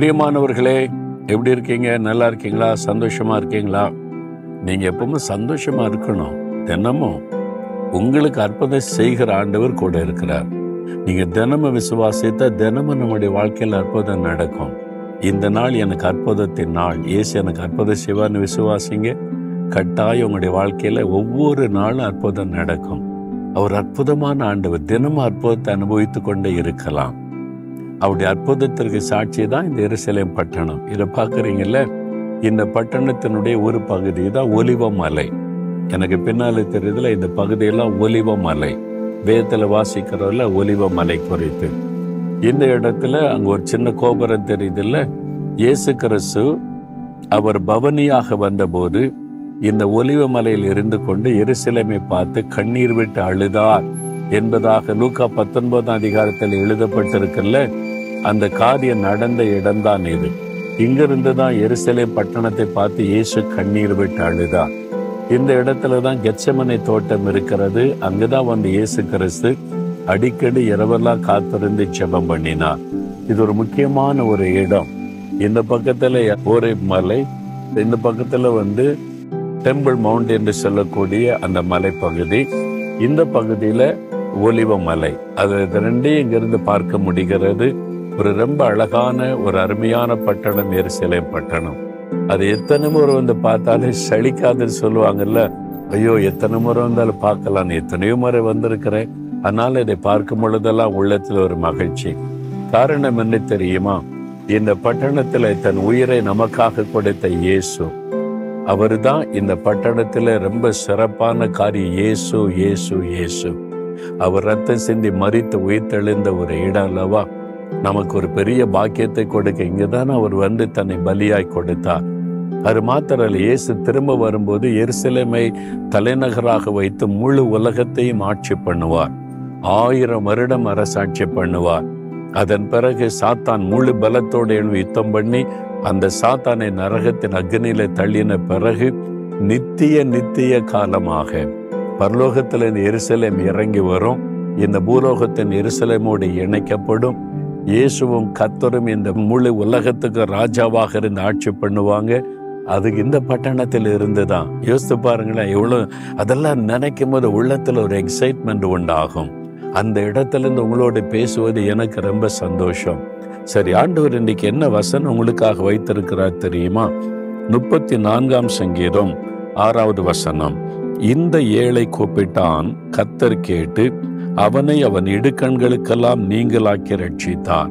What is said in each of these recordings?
பிரியமானவர்களே எப்படி இருக்கீங்க? நல்லா இருக்கீங்களா? சந்தோஷமா இருக்கீங்களா? நீங்க எப்பவுமே சந்தோஷமா இருக்கணும். தினமும் உங்களுக்கு அற்புதம் செய்கிற ஆண்டவர் கூட இருக்கிறார். நீங்க தினமும் விசுவாசித்தா தினமும் நம்முடைய வாழ்க்கையில் அற்புதம் நடக்கும். இந்த நாள் எனக்கு அற்புதத்தின் நாள். இயேசு எனக்கு அற்புதம் செய்வார்னு விசுவாசிங்க. கட்டாயம் உங்களுடைய வாழ்க்கையில ஒவ்வொரு நாளும் அற்புதம் நடக்கும். அவர் அற்புதமான ஆண்டவர் தினமும் அற்புதத்தை அனுபவித்து கொண்டே இருக்கலாம். அவருடைய அற்புதத்திற்கு சாட்சி தான் இந்த எருசலேம் பட்டணம். இதை பார்க்குறீங்கல்ல? இந்த பட்டணத்தினுடைய ஒரு பகுதி தான் ஒலிவ மலை. எனக்கு பின்னால் தெரியுதுல இந்த பகுதியெல்லாம் ஒலிவ மலை. வேதத்தில் வாசிக்கிறதுல ஒலிவ மலை குறித்து. இந்த இடத்துல அங்கே ஒரு சின்ன கோபுரம் தெரியுதுல்ல? இயேசு கிறிஸ்து அவர் பவனியாக வந்தபோது இந்த ஒலிவ மலையில் இருந்து கொண்டு எருசலேமை பார்த்து கண்ணீர் விட்டு அழுதார். என்பதாக லூக்கா பத்தொன்பதாம் அதிகாரத்தில் எழுதப்பட்டிருக்கல்ல? அந்த காரியம் நடந்த இடம்தான் இது. இங்கிருந்து தான் எரிசலை பட்டணத்தை பார்த்து இயேசு கண்ணீர் விட்டு அழுதார் இந்த இடத்துல தான் கெச்சமனை தோட்டம் இருக்கிறது. அங்கதான் வந்து இயேசு கிறிஸ்து அடிக்கடி இரவெல்லாம் காத்திருந்து ஜெபம் பண்ணினார் இது ஒரு முக்கியமான ஒரு இடம். இந்த பக்கத்துல ஒரு மலை. இந்த பக்கத்துல வந்து டெம்பிள் மவுண்ட் என்று சொல்லக்கூடிய அந்த மலைப்பகுதி. இந்த பகுதியில ஒலிவ மலை. அது ரெண்டே ரெண்டையும் இங்கிருந்து பார்க்க முடிகிறது. ஒரு ரொம்ப அழகான ஒரு அருமையான பட்டணம் எருசலேம் பட்டணம். அது எத்தனை முறை வந்து பார்த்தாலே சளிக்காதுன்னு சொல்லுவாங்கல்ல? ஐயோ எத்தனை முறை வந்தாலும் பார்க்கலாம். எத்தனையோ முறை வந்திருக்கிறேன். அதனால இதை பார்க்கும் பொழுதெல்லாம் உள்ளத்துல ஒரு மகிழ்ச்சி. காரணம் என்ன தெரியுமா? இந்த பட்டணத்துல தன் உயிரை நமக்காக கொடுத்த இயேசு. அவர்தான் இந்த பட்டணத்துல ரொம்ப சிறப்பான காரியம் இயேசு இயேசு இயேசு. அவர் ரத்தம் சிந்தி மறித்து உயிர்த்தெழுந்த ஒரு இடம் அல்லவா? நமக்கு ஒரு பெரிய பாக்கியத்தை கொடுக்க இங்கதான் அவர் வந்து தன்னை பலியாய் கொடுத்தார். அது மாத்திரல்ல இயேசு திரும்ப வரும்போது எருசலேமை தலைநகராக வைத்து முழு உலகத்தையும் ஆட்சி பண்ணுவார். ஆயிரம் வருடம் அரசாட்சி பண்ணுவார். அதன் பிறகு சாத்தான் முழு பலத்தோடு எழுவி யுத்தம் பண்ணி அந்த சாத்தானை நரகத்தின் அக்னியில தள்ளின பிறகு நித்திய நித்திய காலமாக பரலோகத்தில் இந்த எருசலேம் இறங்கி வரும். இந்த பூலோகத்தின் எருசலேமோடு இணைக்கப்படும். இயேசுவும் கத்தரும் இந்த முழு உலகத்துக்கு ராஜாவாக இருந்து ஆட்சி பண்ணுவாங்க. அது இந்த பட்டணத்தில் இருந்து தான் யோசித்து பாருங்களேன் எவ்வளவு அதெல்லாம் நினைக்கும் போது உள்ளத்துல ஒரு எக்ஸைட்மெண்ட் உண்டாகும். அந்த இடத்துல இருந்து உங்களோட பேசுவது எனக்கு ரொம்ப சந்தோஷம். சரி ஆண்டவர் இன்னைக்கு என்ன வசனம் உங்களுக்காக வைத்திருக்கிறார் தெரியுமா? முப்பத்தி நான்காம் சங்கீதம் ஆறாவது வசனம். இந்த ஏழை கூப்பிட்டான் கத்தர் கேட்டு அவனை அவன் இடுக்கண்களுக்கெல்லாம் நீங்களாக்கி ரட்சித்தான்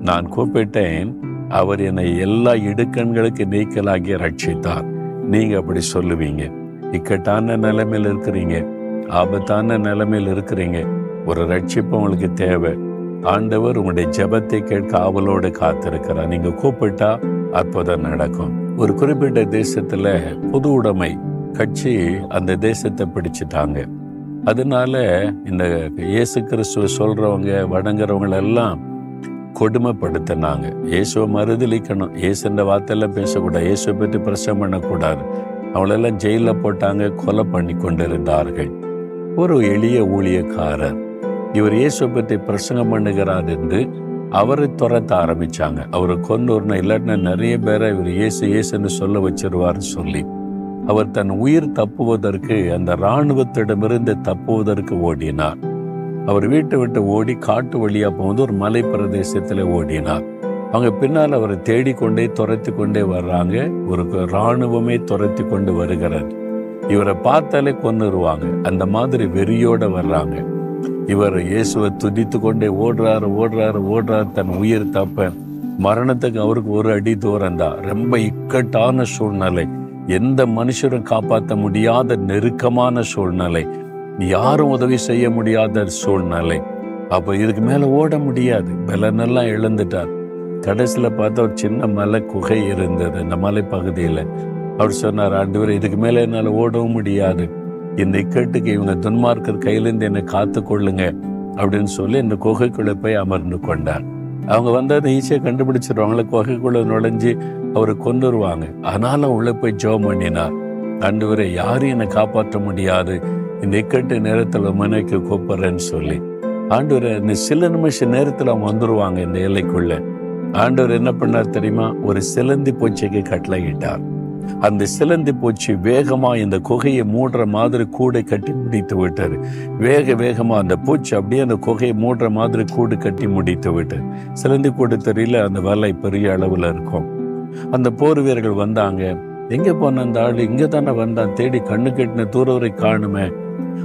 நான் கூப்பிட்டேன் அவர் என்னை எல்லா இடுக்கண்களுக்கு நீக்கலாகி ரட்சித்தார் நீங்க அப்படி சொல்லுவீங்க. இக்கட்டான நிலைமையில் இருக்கிறீங்க. ஆபத்தான நிலைமையில் இருக்கிறீங்க. ஒரு ரட்சிப்பு உங்களுக்கு தேவை. ஆண்டவர் உங்களுடைய ஜெபத்தை கேட்க ஆவலோடு காத்திருக்கிறார். நீங்க கூப்பிட்டா அற்புதம் நடக்கும். ஒரு குறிப்பிட்ட தேசத்துல பொது உடைமை கட்சி அந்த தேசத்தை பிடிச்சிட்டாங்க. அதனால இந்த இயேசு கிறிஸ்துவ சொல்றவங்க வணங்குறவங்களெல்லாம் கொடுமைப்படுத்தினாங்க. இயேசுவை மறுதளிக்கணும் இயேசுன்ற வார்த்தையெல்லாம் பேசக்கூடாது. இயேசுவை பற்றி பிரசவம் பண்ணக்கூடாது. அவங்களெல்லாம் ஜெயிலில் போட்டாங்க கொலை பண்ணி கொண்டிருந்தார்கள். ஒரு எளிய ஊழியக்காரர். இவர் இயேசுவை பற்றி பிரசங்கம் பண்ணுகிறார் என்று அவரை துரத்த ஆரம்பித்தாங்க அவரை கொண்டு இல்லாட்டினா நிறைய பேரை இவர் இயேசு இயேசுன்னு சொல்ல வச்சிருவார்னு சொல்லி. அவர் தன் உயிர் தப்புவதற்கு அந்த இராணுவத்திடமிருந்து தப்புவதற்கு ஓடினார். அவர் வீட்டை விட்டு ஓடி காட்டு வழியா போகும்போது ஒரு மலை பிரதேசத்துல ஓடினார். அவங்க பின்னால் அவரை தேடிக்கொண்டே துரத்தி கொண்டே வர்றாங்க. ஒரு இராணுவமே துரத்தி கொண்டு வருகிறார் இவரை பார்த்தாலே கொன்னுருவாங்க. அந்த மாதிரி வெறியோட வர்றாங்க. இவர் இயேசுவை துதித்து கொண்டே ஓடுறாரு ஓடுறாரு ஓடுறாரு. தன் உயிர் தப்ப மரணத்துக்கு அவருக்கு ஒரு அடி தூரம் தான். ரொம்ப இக்கட்டான சூழ்நிலை. எந்த மனுஷரும் காப்பாற்ற முடியாத நெருக்கமான சூழ்நிலை. யாரும் உதவி செய்ய முடியாத சூழ்நிலை. அப்போ இதுக்கு மேல ஓட முடியாது. பலனெல்லாம் இழந்துட்டார். கடைசியில பார்த்தா ஒரு சின்ன மலை குகை இருந்தது அந்த மலை பகுதியில. அவர் சொன்னார் ஆண்டவர் இதுக்கு மேல என்னால ஓடவும் முடியாது. இந்த இக்கட்டுக்கு இவங்க துன்மார்க்கர் கையிலேருந்து என்னை காத்து கொள்ளுங்க அப்படின்னு சொல்லி இந்த குகைக்குள்ள போய் அமர்ந்து கொண்டார். அவங்க வந்து அதை ஈஸியாக கண்டுபிடிச்சிருவாங்களே குகைக்குள்ள நுழைஞ்சு அவரை கொண்டுருவாங்க ஆனாலும் உள்ள போய் ஜோம் பண்ணினார். ஆண்டவரை யாரும் என்னை காப்பாற்ற முடியாது. இந்த இக்கட்டு நேரத்தில் மனைக்கு கூப்பிட்றேன்னு சொல்லி. ஆண்டவரை இந்த சில நிமிஷ நேரத்தில் அவங்க வந்துருவாங்க இந்த எல்லைக்குள்ள. ஆண்டவர் என்ன பண்ணார் தெரியுமா? ஒரு சிலந்தி பூச்சிக்கு கட்டளையிட்டார். அந்த சிலந்தி பூச்சி வேகமா இந்த குகையை மூடுற மாதிரி கூடை கட்டி முடித்து விட்டாரு வேக வேகமா அந்த பூச்சி அப்படியே அந்த குகையை மூடுற மாதிரி கூடு கட்டி முடித்து விட்டார் சிலந்தி கூடு தெரியல அந்த வலை பெரிய அளவுல இருக்கும். அந்த போர் வீரர்கள் வந்தாங்க. எங்க போன அந்த ஆள்? இங்க தானே வந்தான். தேடி கண்ணு கட்டின தூர வரை காணுமே.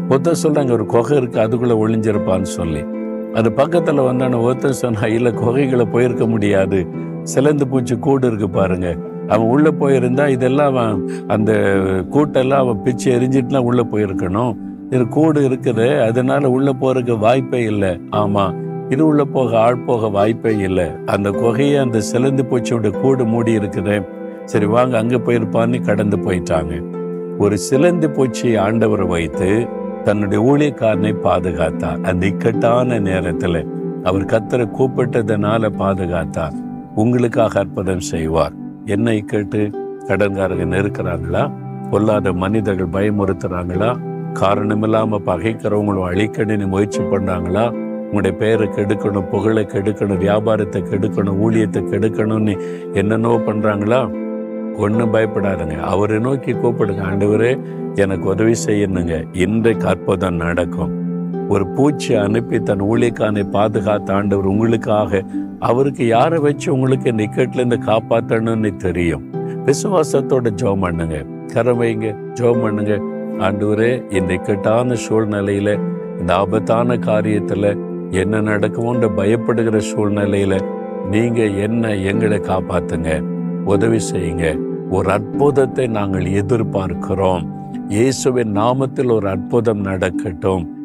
ஒருத்தர் சொல்றாங்க ஒரு குகை இருக்கு அதுக்குள்ள ஒளிஞ்சிருப்பான்னு சொல்லி. அது பக்கத்துல வந்தான ஒருத்தர் சொன்னா இல்ல குகைகளை போயிருக்க முடியாது. சிலந்து பூச்சி கூடு இருக்கு பாருங்க. அவன் உள்ள போயிருந்தா இதெல்லாம் அவன் அந்த கூட்டெல்லாம் அவன் பிச்சு எரிஞ்சிட்டுலாம் உள்ள போயிருக்கணும். இது கூடு இருக்குது. அதனால உள்ள போறதுக்கு வாய்ப்பே இல்லை. ஆமா இது உள்ள போக ஆள் போக வாய்ப்பே இல்லை. அந்த குகையை அந்த சிலந்து பூச்சியோட கூடு மூடி இருக்குது. சரி வாங்க அங்க போயிருப்பான்னு கடந்து போயிட்டாங்க. ஒரு சிலந்து பூச்சி ஆண்டவர் வைத்து தன்னுடைய ஊழியக்காரனை பாதுகாத்தார். அந்த இக்கட்டான நேரத்துல அவர் கத்தரை கூப்பிட்டதுனால பாதுகாத்தார். உங்களுக்காக அற்புதம் செய்வார். என்னை கேட்டு கடன்காரங்க நெருக்கிறாங்களா? பொல்லாத மனிதர்கள் பயமுறுத்துறாங்களா? காரணமில்லாம பகைக்கிறவங்களும் அழிக்கணும்னு முயற்சி பண்றாங்களா? உங்களுடைய பெயரை கெடுக்கணும் புகழை கெடுக்கணும் வியாபாரத்தை கெடுக்கணும் ஊழியத்தை கெடுக்கணும்னு என்னென்னவோ பண்றாங்களா? ஒன்றும் பயப்படாதுங்க. அவரை நோக்கி கூப்பிடுங்க. ஆண்டவரே எனக்கு உதவி செய்யணுங்க. இன்றைக்கு அற்புதம் நடக்கும். ஒரு பூச்சி அனுப்பி தன் ஊழியக்கானை பாதுகாத்த ஆண்டவர் உங்களுக்காக அவருக்கு யாரை வச்சு உங்களுக்கு இந்த காப்பாற்றணும்னு இருந்து காப்பாத்தணும்னு தெரியும். விசுவாசத்தோட ஜெபம் பண்ணுங்க. கரம் வைங்க. ஜோம் பண்ணுங்க. ஆண்டவரே இந்த இக்கட்டான சூழ்நிலையில இந்த ஆபத்தான காரியத்துல என்ன நடக்குமோன்ற பயப்படுகிற சூழ்நிலையில நீங்க என்ன எங்களை காப்பாத்துங்க. உதவி செய்யுங்க. ஒரு அற்புதத்தை நாங்கள் எதிர்பார்க்கிறோம். இயேசுவின் நாமத்தில் ஒரு அற்புதம் நடக்கட்டும்.